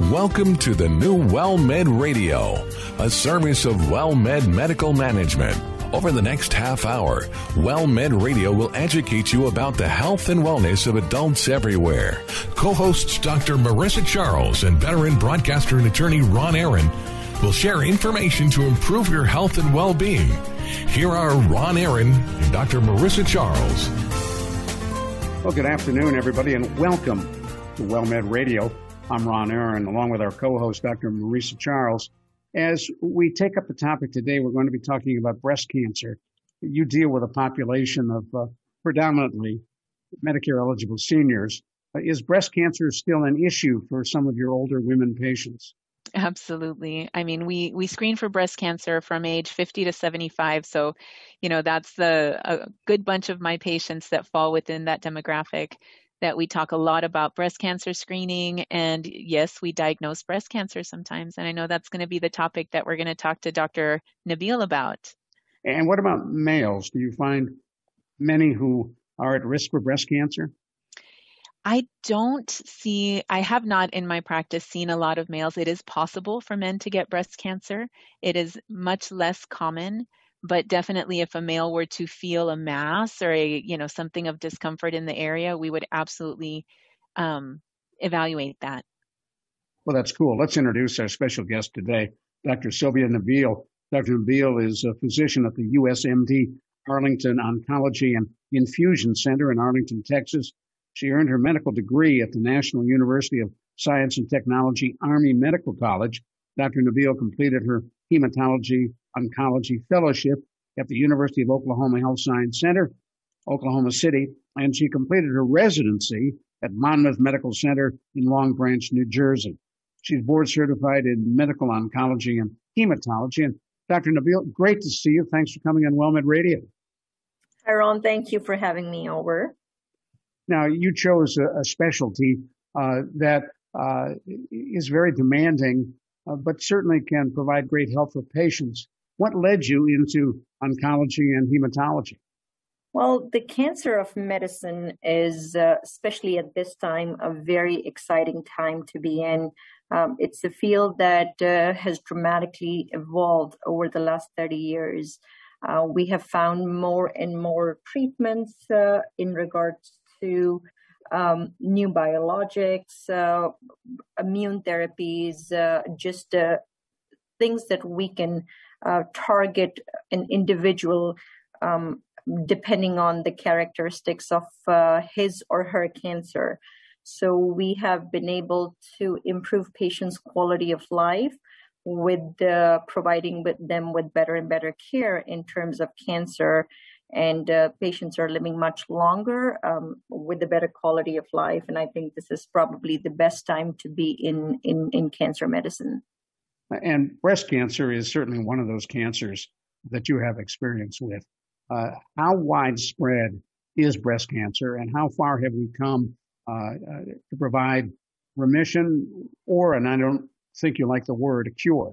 Welcome to the new WellMed Radio, a service of WellMed Medical Management. Over the next half hour, WellMed Radio will educate you about the health and wellness of adults everywhere. Co hosts Dr. Marissa Charles and veteran broadcaster and attorney Ron Aaron will share information to improve your health and well being. Here are Ron Aaron and Dr. Marissa Charles. Well, good afternoon, everybody, and welcome to WellMed Radio. I'm Ron Aaron, along with our co host, Dr. Marissa Charles. As we take up the topic today, we're going to be talking about breast cancer. You deal with a population of uh, predominantly Medicare eligible seniors. Uh, is breast cancer still an issue for some of your older women patients? Absolutely. I mean, we we screen for breast cancer from age 50 to 75. So, you know, that's the a good bunch of my patients that fall within that demographic that we talk a lot about breast cancer screening and yes, we diagnose breast cancer sometimes and I know that's going to be the topic that we're going to talk to Dr. Nabil about. And what about males? Do you find many who are at risk for breast cancer? I don't see, I have not in my practice seen a lot of males. It is possible for men to get breast cancer. It is much less common, but definitely if a male were to feel a mass or a, you know, something of discomfort in the area, we would absolutely um, evaluate that. Well, that's cool. Let's introduce our special guest today, Dr. Sylvia Nabil. Dr. Nabil is a physician at the USMD Arlington Oncology and Infusion Center in Arlington, Texas. She earned her medical degree at the National University of Science and Technology Army Medical College. Dr. Nabil completed her hematology oncology fellowship at the University of Oklahoma Health Science Center, Oklahoma City, and she completed her residency at Monmouth Medical Center in Long Branch, New Jersey. She's board certified in medical oncology and hematology. And Dr. Nabil, great to see you. Thanks for coming on WellMed Radio. Hi, Ron. Thank you for having me over. Now, you chose a, a specialty uh, that uh, is very demanding, uh, but certainly can provide great help for patients. What led you into oncology and hematology? Well, the cancer of medicine is, uh, especially at this time, a very exciting time to be in. Um, it's a field that uh, has dramatically evolved over the last 30 years. Uh, we have found more and more treatments uh, in regards to um, new biologics, uh, immune therapies, uh, just uh, things that we can uh, target an individual um, depending on the characteristics of uh, his or her cancer. So we have been able to improve patients' quality of life with uh, providing with them with better and better care in terms of cancer and uh, patients are living much longer um, with a better quality of life. And I think this is probably the best time to be in, in, in cancer medicine. And breast cancer is certainly one of those cancers that you have experience with. Uh, how widespread is breast cancer, and how far have we come uh, uh, to provide remission, or, and I don't think you like the word, a cure?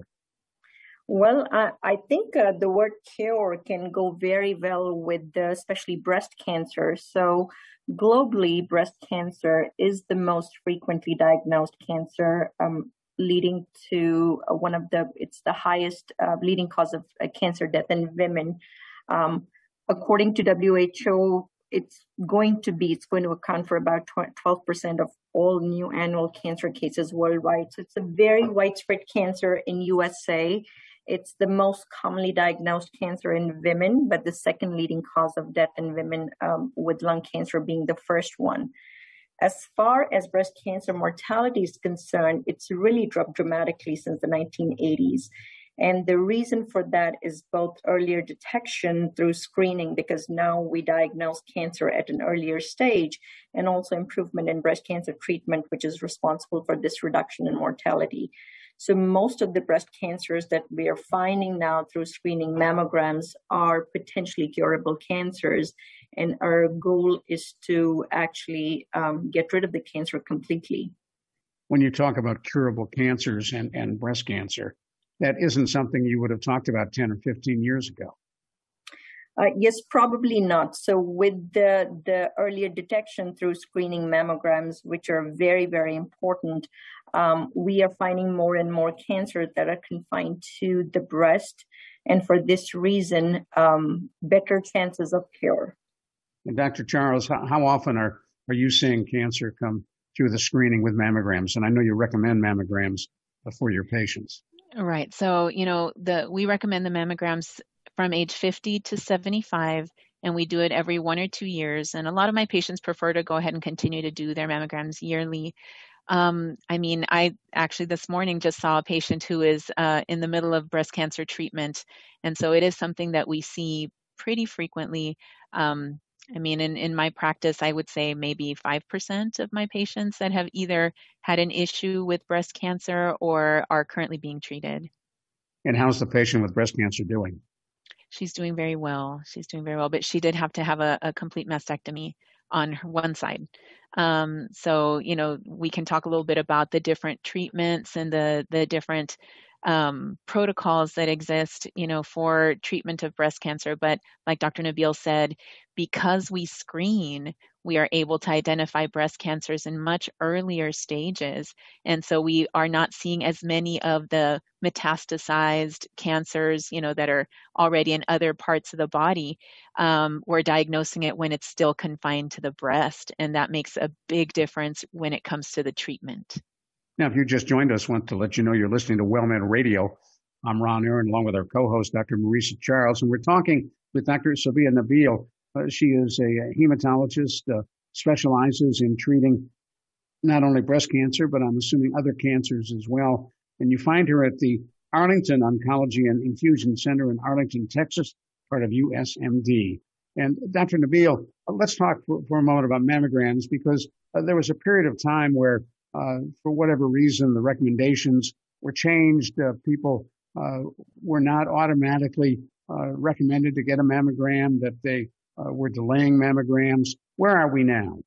Well, I, I think uh, the word cure can go very well with uh, especially breast cancer. So, globally, breast cancer is the most frequently diagnosed cancer, um, leading to uh, one of the it's the highest uh, leading cause of uh, cancer death in women. Um, according to WHO, it's going to be it's going to account for about 12% of all new annual cancer cases worldwide. So it's a very widespread cancer in USA it's the most commonly diagnosed cancer in women, but the second leading cause of death in women um, with lung cancer being the first one. As far as breast cancer mortality is concerned, it's really dropped dramatically since the 1980s. And the reason for that is both earlier detection through screening, because now we diagnose cancer at an earlier stage, and also improvement in breast cancer treatment, which is responsible for this reduction in mortality. So most of the breast cancers that we are finding now through screening mammograms are potentially curable cancers. And our goal is to actually um, get rid of the cancer completely. When you talk about curable cancers and, and breast cancer, that isn't something you would have talked about 10 or 15 years ago. Uh, yes, probably not. So with the, the earlier detection through screening mammograms, which are very, very important, um, we are finding more and more cancers that are confined to the breast. And for this reason, um, better chances of cure. And Dr. Charles, how, how often are, are you seeing cancer come through the screening with mammograms? And I know you recommend mammograms for your patients. Right. So, you know, the we recommend the mammograms from age 50 to 75 and we do it every one or two years and a lot of my patients prefer to go ahead and continue to do their mammograms yearly um, i mean i actually this morning just saw a patient who is uh, in the middle of breast cancer treatment and so it is something that we see pretty frequently um, I mean, in, in my practice, I would say maybe 5% of my patients that have either had an issue with breast cancer or are currently being treated. And how's the patient with breast cancer doing? She's doing very well. She's doing very well, but she did have to have a, a complete mastectomy on her one side. Um, so, you know, we can talk a little bit about the different treatments and the the different um, protocols that exist, you know, for treatment of breast cancer. But like Dr. Nabil said, because we screen, we are able to identify breast cancers in much earlier stages. And so we are not seeing as many of the metastasized cancers, you know, that are already in other parts of the body. Um, we're diagnosing it when it's still confined to the breast. And that makes a big difference when it comes to the treatment. Now, if you just joined us, want to let you know you're listening to WellMed Radio. I'm Ron Aaron, along with our co-host, Dr. Marisa Charles, and we're talking with Dr. Sylvia Nabil. Uh, she is a hematologist, uh, specializes in treating not only breast cancer, but I'm assuming other cancers as well. And you find her at the Arlington Oncology and Infusion Center in Arlington, Texas, part of USMD. And Dr. Nabil, uh, let's talk for, for, a moment about mammograms because uh, there was a period of time where uh, for whatever reason, the recommendations were changed. Uh, people uh, were not automatically uh, recommended to get a mammogram, that they uh, were delaying mammograms. Where are we now?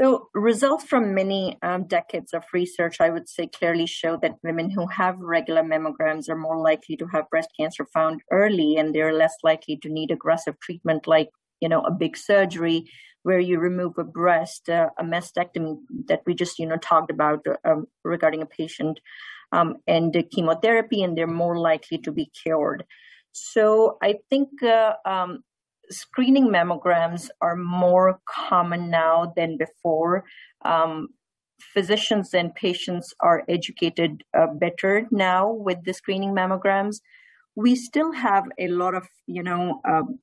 So, results from many um, decades of research, I would say, clearly show that women who have regular mammograms are more likely to have breast cancer found early, and they're less likely to need aggressive treatment like, you know, a big surgery where you remove a breast, uh, a mastectomy that we just you know talked about um, regarding a patient, um, and chemotherapy, and they're more likely to be cured. So I think uh, um, screening mammograms are more common now than before. Um, physicians and patients are educated uh, better now with the screening mammograms. We still have a lot of, you know, um,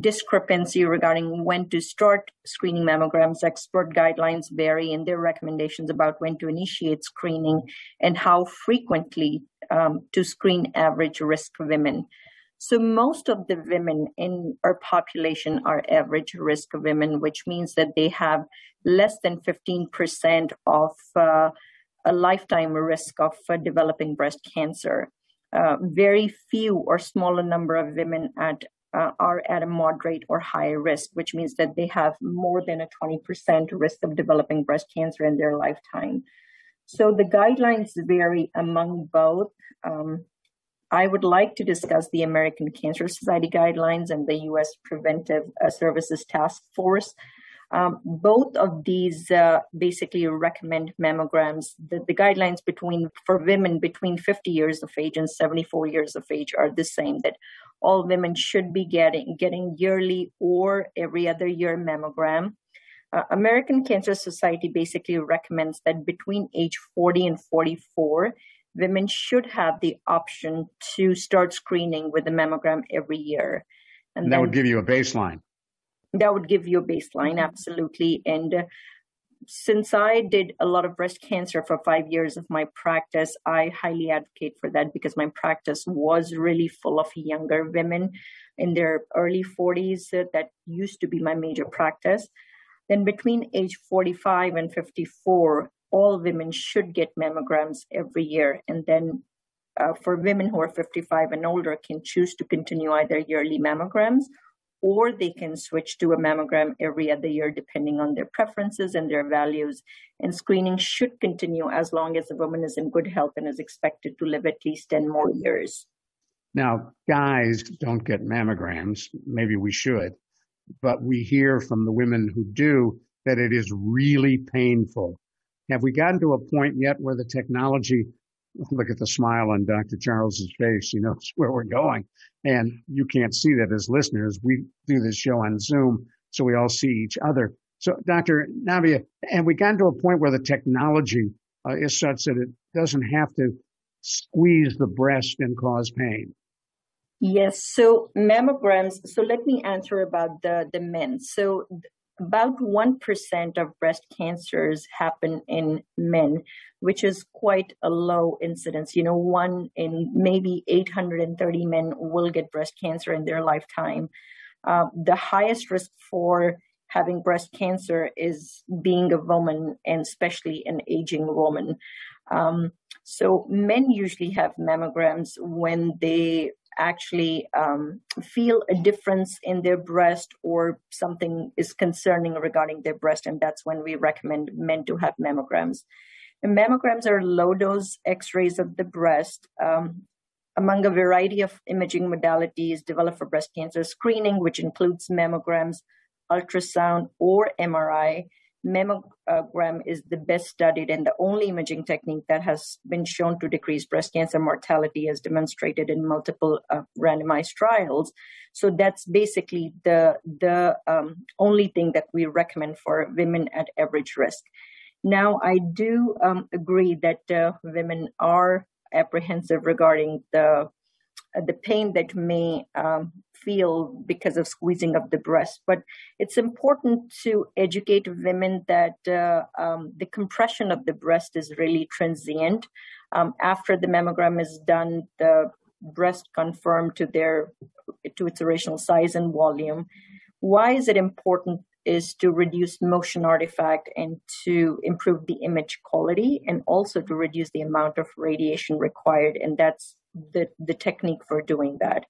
discrepancy regarding when to start screening mammograms. Expert guidelines vary in their recommendations about when to initiate screening and how frequently um, to screen average risk women. So most of the women in our population are average risk women, which means that they have less than 15% of uh, a lifetime risk of uh, developing breast cancer. Uh, very few or smaller number of women at uh, are at a moderate or high risk, which means that they have more than a 20% risk of developing breast cancer in their lifetime. So the guidelines vary among both. Um, I would like to discuss the American Cancer Society guidelines and the U.S. Preventive uh, Services Task Force. Um, both of these uh, basically recommend mammograms. The, the, guidelines between for women between 50 years of age and 74 years of age are the same. That all women should be getting getting yearly or every other year mammogram. Uh, American Cancer Society basically recommends that between age 40 and 44, women should have the option to start screening with a mammogram every year. And, and that then, would give you a baseline. That would give you a baseline absolutely. And uh, since i did a lot of breast cancer for five years of my practice i highly advocate for that because my practice was really full of younger women in their early 40s uh, that used to be my major practice. Then between age 45 and 54 all women should get mammograms every year and then uh, for women who are 55 and older can choose to continue either yearly mammograms or they can switch to a mammogram every other year depending on their preferences and their values. And screening should continue as long as the woman is in good health and is expected to live at least 10 more years. Now, guys don't get mammograms. Maybe we should, but we hear from the women who do that it is really painful. Have we gotten to a point yet where the technology, look at the smile on Dr. Charles's face, he knows where we're going. And you can't see that as listeners. We do this show on Zoom, so we all see each other. So, Dr. Nabil, have we gotten to a point where the technology uh, is such that it doesn't have to squeeze the breast and cause pain? Yes. So mammograms. So let me answer about the the men. So about 1% of breast cancers happen in men, which is quite a low incidence. You know, one in maybe 830 men will get breast cancer in their lifetime. Uh, the highest risk for having breast cancer is being a woman and especially an aging woman. Um, so men usually have mammograms when they actually um, feel a difference in their breast or something is concerning regarding their breast, and that's when we recommend men to have mammograms. And mammograms are low dose x rays of the breast. Um, among a variety of imaging modalities developed for breast cancer screening, which includes mammograms, ultrasound, or MRI, mammogram is the best studied and the only imaging technique that has been shown to decrease breast cancer mortality as demonstrated in multiple uh, randomized trials. So that's basically the the um, only thing that we recommend for women at average risk. Now i do um, agree that uh, women are apprehensive regarding the the pain that may um, feel because of squeezing of the breast. But it's important to educate women that uh, um, the compression of the breast is really transient. Um, after the mammogram is done, the breast confirmed to their to its original size and volume. Why is it important? Is to reduce motion artifact and to improve the image quality, and also to reduce the amount of radiation required. And that's the, the technique for doing that.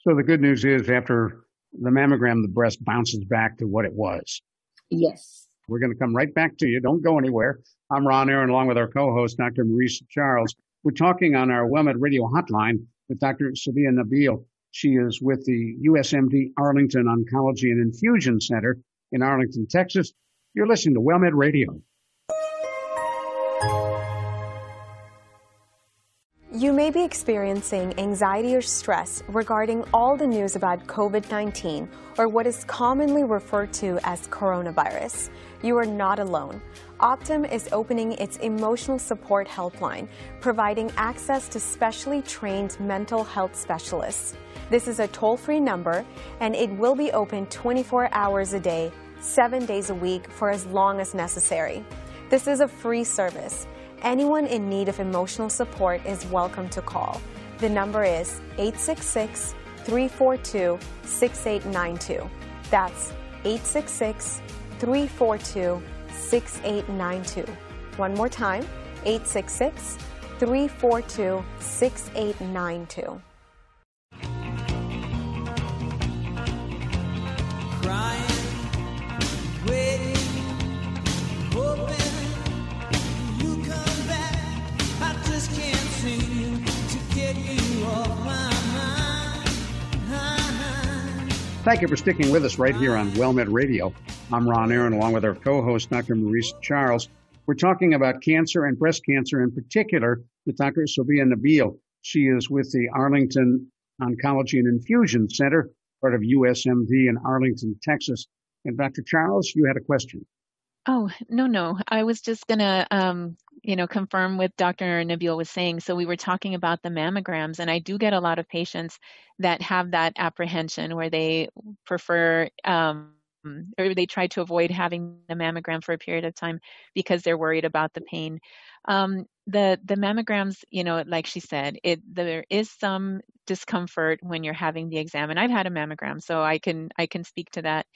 So the good news is after the mammogram, the breast bounces back to what it was. Yes. We're going to come right back to you. Don't go anywhere. I'm Ron Aaron, along with our co-host, Dr. Marissa Charles. We're talking on our WellMed Radio hotline with Dr. Sabia Nabil. She is with the USMD Arlington Oncology and Infusion Center in Arlington, Texas. You're listening to WellMed Radio. May be experiencing anxiety or stress regarding all the news about COVID 19 or what is commonly referred to as coronavirus. You are not alone. Optum is opening its emotional support helpline, providing access to specially trained mental health specialists. This is a toll free number and it will be open 24 hours a day, seven days a week for as long as necessary. This is a free service. Anyone in need of emotional support is welcome to call. The number is 866 342 6892. That's 866 342 6892. One more time 866 342 6892. Thank you for sticking with us right here on WellMed Radio. I'm Ron Aaron, along with our co-host, Dr. Marissa Charles. We're talking about cancer and breast cancer in particular with Dr. Sylvia Nabil. She is with the Arlington Oncology and Infusion Center, part of USMD in Arlington, Texas. And Dr. Charles, you had a question. Oh, no, no. I was just going to, um, you know, confirm with Dr. Nabil was saying. So we were talking about the mammograms, and I do get a lot of patients that have that apprehension where they prefer um, or they try to avoid having the mammogram for a period of time because they're worried about the pain. Um, the the mammograms, you know, like she said, it there is some discomfort when you're having the exam, and I've had a mammogram, so I can I can speak to that.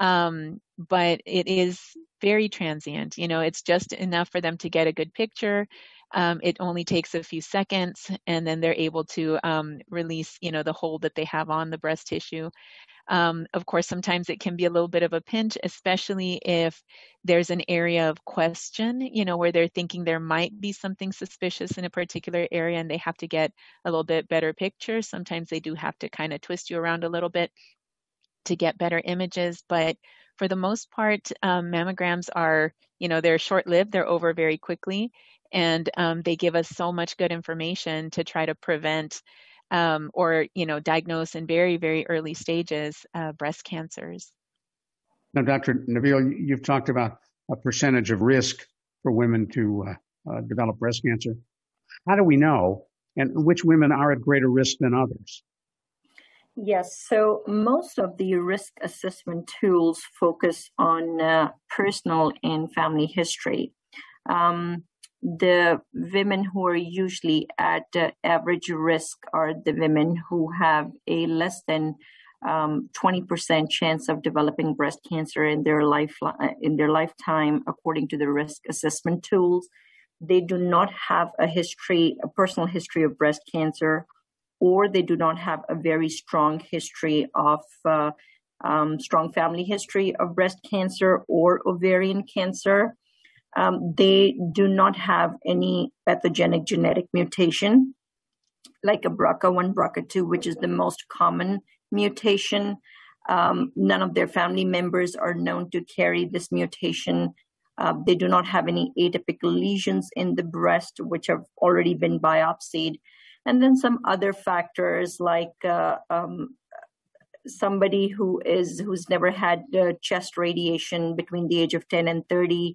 Um, but it is very transient. You know, it's just enough for them to get a good picture. Um, it only takes a few seconds, and then they're able to um, release, you know, the hold that they have on the breast tissue. Um, of course, sometimes it can be a little bit of a pinch, especially if there's an area of question, you know, where they're thinking there might be something suspicious in a particular area and they have to get a little bit better picture. Sometimes they do have to kind of twist you around a little bit to get better images, but for the most part, um, mammograms are, you know, they're short lived, they're over very quickly, and um, they give us so much good information to try to prevent um, or you know diagnose in very very early stages uh, breast cancers. Now, Dr. Nabil, you've talked about a percentage of risk for women to uh, uh, develop breast cancer. How do we know, and which women are at greater risk than others? Yes, so most of the risk assessment tools focus on uh, personal and family history. Um, the women who are usually at uh, average risk are the women who have a less than um, 20% chance of developing breast cancer in their life in their lifetime, according to the risk assessment tools. They do not have a history, a personal history of breast cancer, or they do not have a very strong history of uh, um, strong family history of breast cancer or ovarian cancer um, they do not have any pathogenic genetic mutation like a BRCA1, BRCA2, which is the most common mutation. Um, none of their family members are known to carry this mutation. Uh, they do not have any atypical lesions in the breast, which have already been biopsied. And then some other factors like uh, um, somebody who is who's never had uh, chest radiation between the age of 10 and 30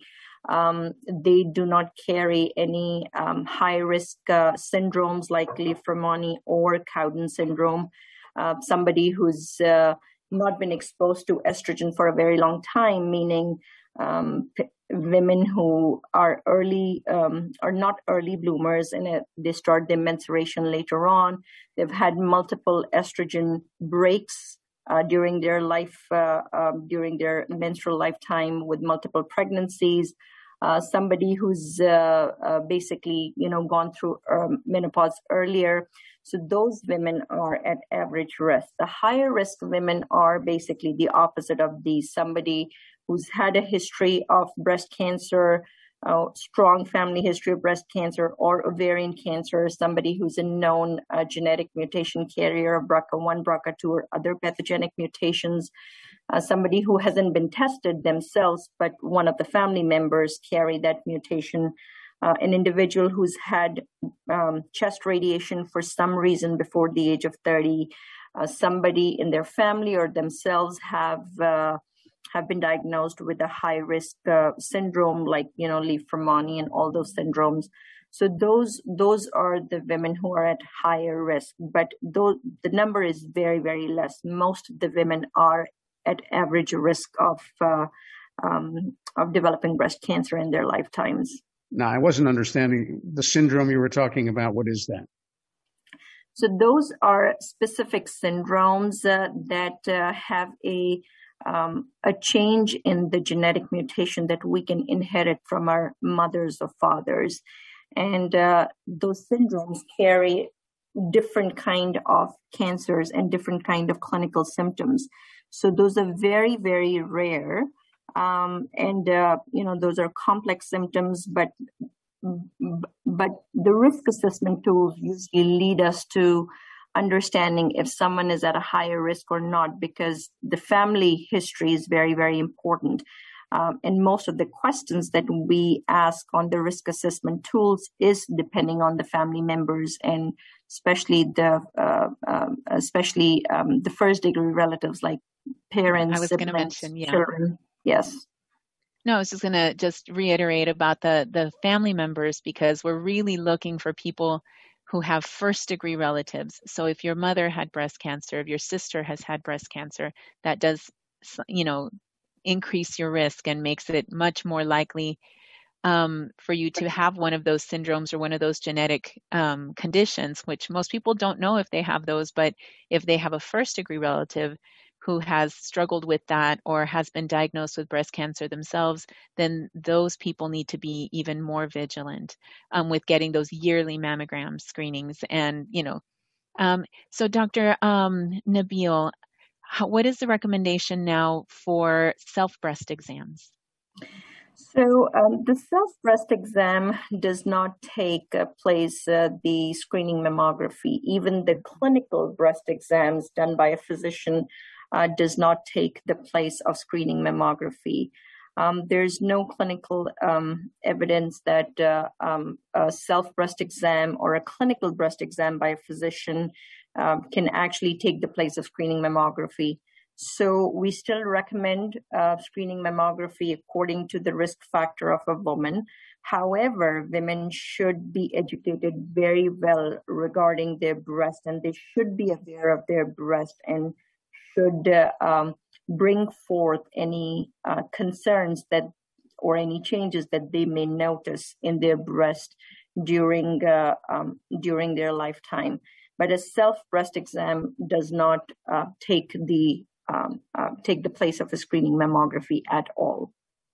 um, they do not carry any um, high risk uh, syndromes like Li-Fraumeni or Cowden syndrome. Uh, somebody who's uh, not been exposed to estrogen for a very long time, meaning um, women who are early um, are not early bloomers and it, they start their menstruation later on. They've had multiple estrogen breaks uh, during their life, uh, um, during their menstrual lifetime with multiple pregnancies. Uh, somebody who's uh, uh, basically, you know, gone through um, menopause earlier. So those women are at average risk. The higher risk women are basically the opposite of these. Somebody who's had a history of breast cancer, uh, strong family history of breast cancer or ovarian cancer, somebody who's a known uh, genetic mutation carrier of BRCA1, BRCA2, or other pathogenic mutations, uh, somebody who hasn't been tested themselves, but one of the family members carry that mutation, uh, an individual who's had um, chest radiation for some reason before the age of 30, uh, somebody in their family or themselves have uh, have been diagnosed with a high risk uh, syndrome like you know Li-Fraumeni and all those syndromes. So those those are the women who are at higher risk, but though the number is very very less. Most of the women are at average risk of uh, um, of developing breast cancer in their lifetimes. Now, I wasn't understanding the syndrome you were talking about. What is that? So those are specific syndromes uh, that uh, have a um, a change in the genetic mutation that we can inherit from our mothers or fathers, and uh, those syndromes carry different kind of cancers and different kind of clinical symptoms. So those are very, very rare. Um, and, uh, you know, those are complex symptoms, but, but the risk assessment tools usually lead us to understanding if someone is at a higher risk or not, because the family history is very, very important. Um, and most of the questions that we ask on the risk assessment tools is depending on the family members and especially the uh, um, especially um, the first degree relatives like parents. I was going to mention, yeah. Children. Yes. No, I was just going to just reiterate about the the family members because we're really looking for people who have first degree relatives. So if your mother had breast cancer, if your sister has had breast cancer, that does you know increase your risk and makes it much more likely um, for you to have one of those syndromes or one of those genetic um, conditions, which most people don't know if they have those, but if they have a first degree relative who has struggled with that or has been diagnosed with breast cancer themselves, then those people need to be even more vigilant um, with getting those yearly mammogram screenings. And, you know, um, so Dr. Um, Nabil, how, what is the recommendation now for self breast exams? So um, the self-breast exam does not take uh, place uh, the screening mammography. Even the clinical breast exams done by a physician uh, does not take the place of screening mammography. Um, there's no clinical um, evidence that uh, um, a self breast exam or a clinical breast exam by a physician um, can actually take the place of screening mammography. So we still recommend uh, screening mammography according to the risk factor of a woman. However, women should be educated very well regarding their breast and they should be aware of their breast and should uh, um, bring forth any uh, concerns that or any changes that they may notice in their breast during uh, um, during their lifetime. But a self breast exam does not uh, take the um, uh, take the place of a screening mammography at all.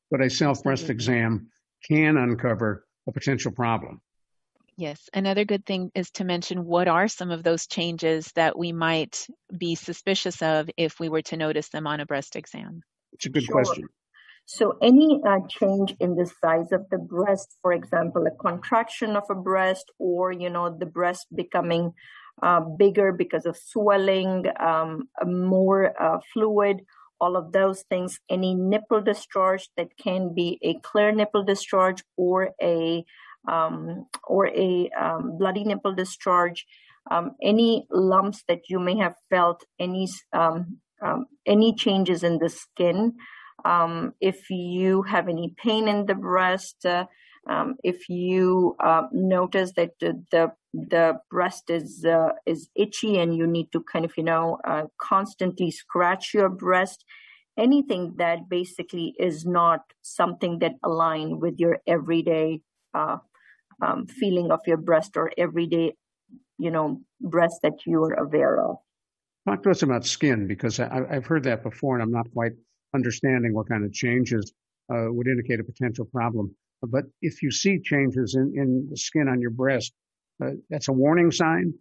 But a self breast exam can uncover a potential problem. Yes. Another good thing is to mention what are some of those changes that we might be suspicious of if we were to notice them on a breast exam? It's a good sure. question. So, any uh, change in the size of the breast, for example, a contraction of a breast, or you know, the breast becoming uh, bigger because of swelling, um, more uh, fluid, all of those things. Any nipple discharge that can be a clear nipple discharge or a um, or a um, bloody nipple discharge, um, any lumps that you may have felt, any um, um, any changes in the skin, um, if you have any pain in the breast, uh, if you uh, notice that the, the, the breast is uh, is itchy and you need to kind of you know uh, constantly scratch your breast, anything that basically is not something that align with your everyday uh, um, feeling of your breast or everyday, you know, breast that you are aware of. Talk to us about skin because I, have heard that before and I'm not quite understanding what kind of changes uh, would indicate a potential problem. But if you see changes in, in the skin on your breast, uh, that's a warning sign?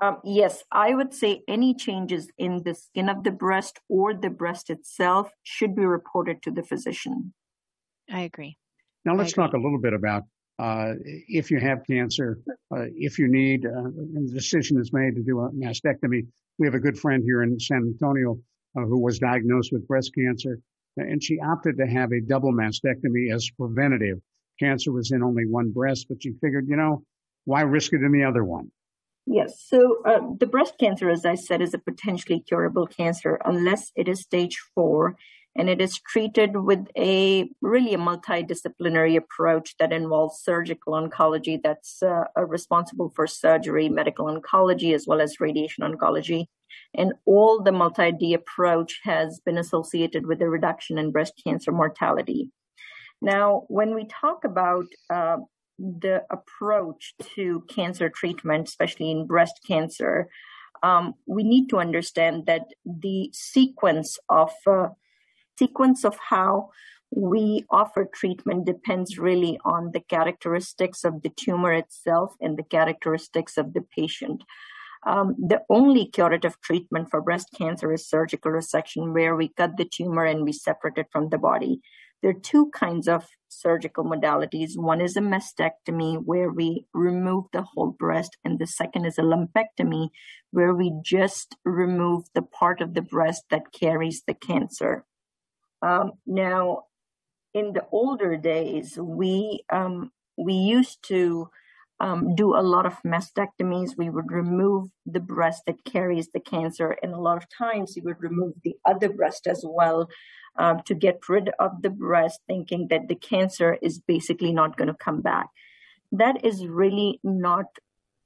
Um, yes, I would say any changes in the skin of the breast or the breast itself should be reported to the physician. I agree. Now let's talk a little bit about if you have cancer, uh, if you need, uh, the decision is made to do a mastectomy. We have a good friend here in San Antonio uh, who was diagnosed with breast cancer, and she opted to have a double mastectomy as preventative. Cancer was in only one breast, but she figured, you know, why risk it in the other one? Yes. So uh, the breast cancer, as I said, is a potentially curable cancer unless it is stage four and it is treated with a really a multidisciplinary approach that involves surgical oncology that's uh, responsible for surgery, medical oncology, as well as radiation oncology. And all the multi-D approach has been associated with a reduction in breast cancer mortality. Now, when we talk about uh, the approach to cancer treatment, especially in breast cancer, um, we need to understand that the sequence of uh, sequence of how we offer treatment depends really on the characteristics of the tumor itself and the characteristics of the patient. Um, the only curative treatment for breast cancer is surgical resection, where we cut the tumor and we separate it from the body. There are two kinds of surgical modalities. One is a mastectomy, where we remove the whole breast, and the second is a lumpectomy, where we just remove the part of the breast that carries the cancer. Um, now, in the older days, we um, we used to um, do a lot of mastectomies. We would remove the breast that carries the cancer, and a lot of times we would remove the other breast as well um, to get rid of the breast, thinking that the cancer is basically not going to come back. That is really not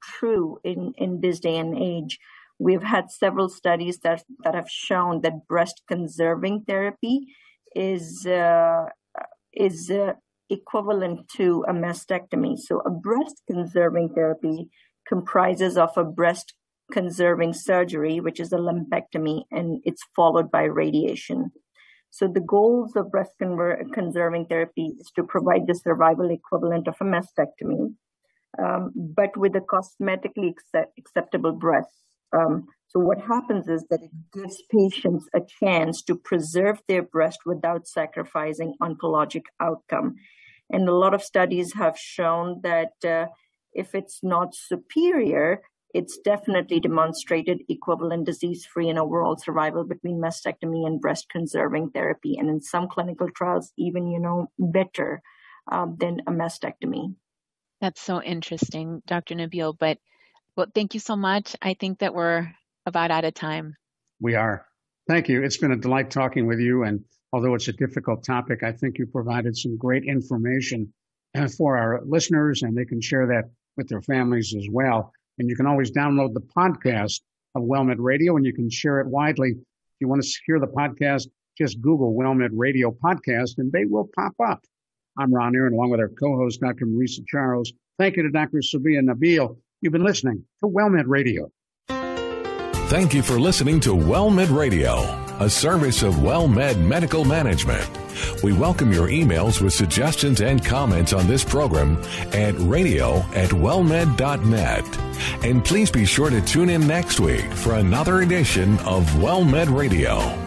true in in this day and age. We've had several studies that that have shown that breast conserving therapy is uh, is uh, equivalent to a mastectomy. So a breast conserving therapy comprises of a breast conserving surgery, which is a lumpectomy, and it's followed by radiation. So the goals of breast conver- conserving therapy is to provide the survival equivalent of a mastectomy, um, but with a cosmetically accept- acceptable breast. Um, so what happens is that it gives patients a chance to preserve their breast without sacrificing oncologic outcome. And a lot of studies have shown that uh, if it's not superior, it's definitely demonstrated equivalent disease-free and overall survival between mastectomy and breast conserving therapy, and in some clinical trials, even you know better um, than a mastectomy. That's so interesting, Dr. Nabil. But well, thank you so much. I think that we're about out of time. We are. Thank you. It's been a delight talking with you. And although it's a difficult topic, I think you provided some great information for our listeners, and they can share that with their families as well. And you can always download the podcast of WellMed Radio and you can share it widely. If you want to hear the podcast, just Google WellMed Radio podcast and they will pop up. I'm Ron Aaron along with our co-host, Dr. Marisa Charles. Thank you to Dr. Sabia Nabil. You've been listening to WellMed Radio. Thank you for listening to WellMed Radio, a service of WellMed Medical Management. We welcome your emails with suggestions and comments on this program at radio at wellmed.net. And please be sure to tune in next week for another edition of WellMed Radio.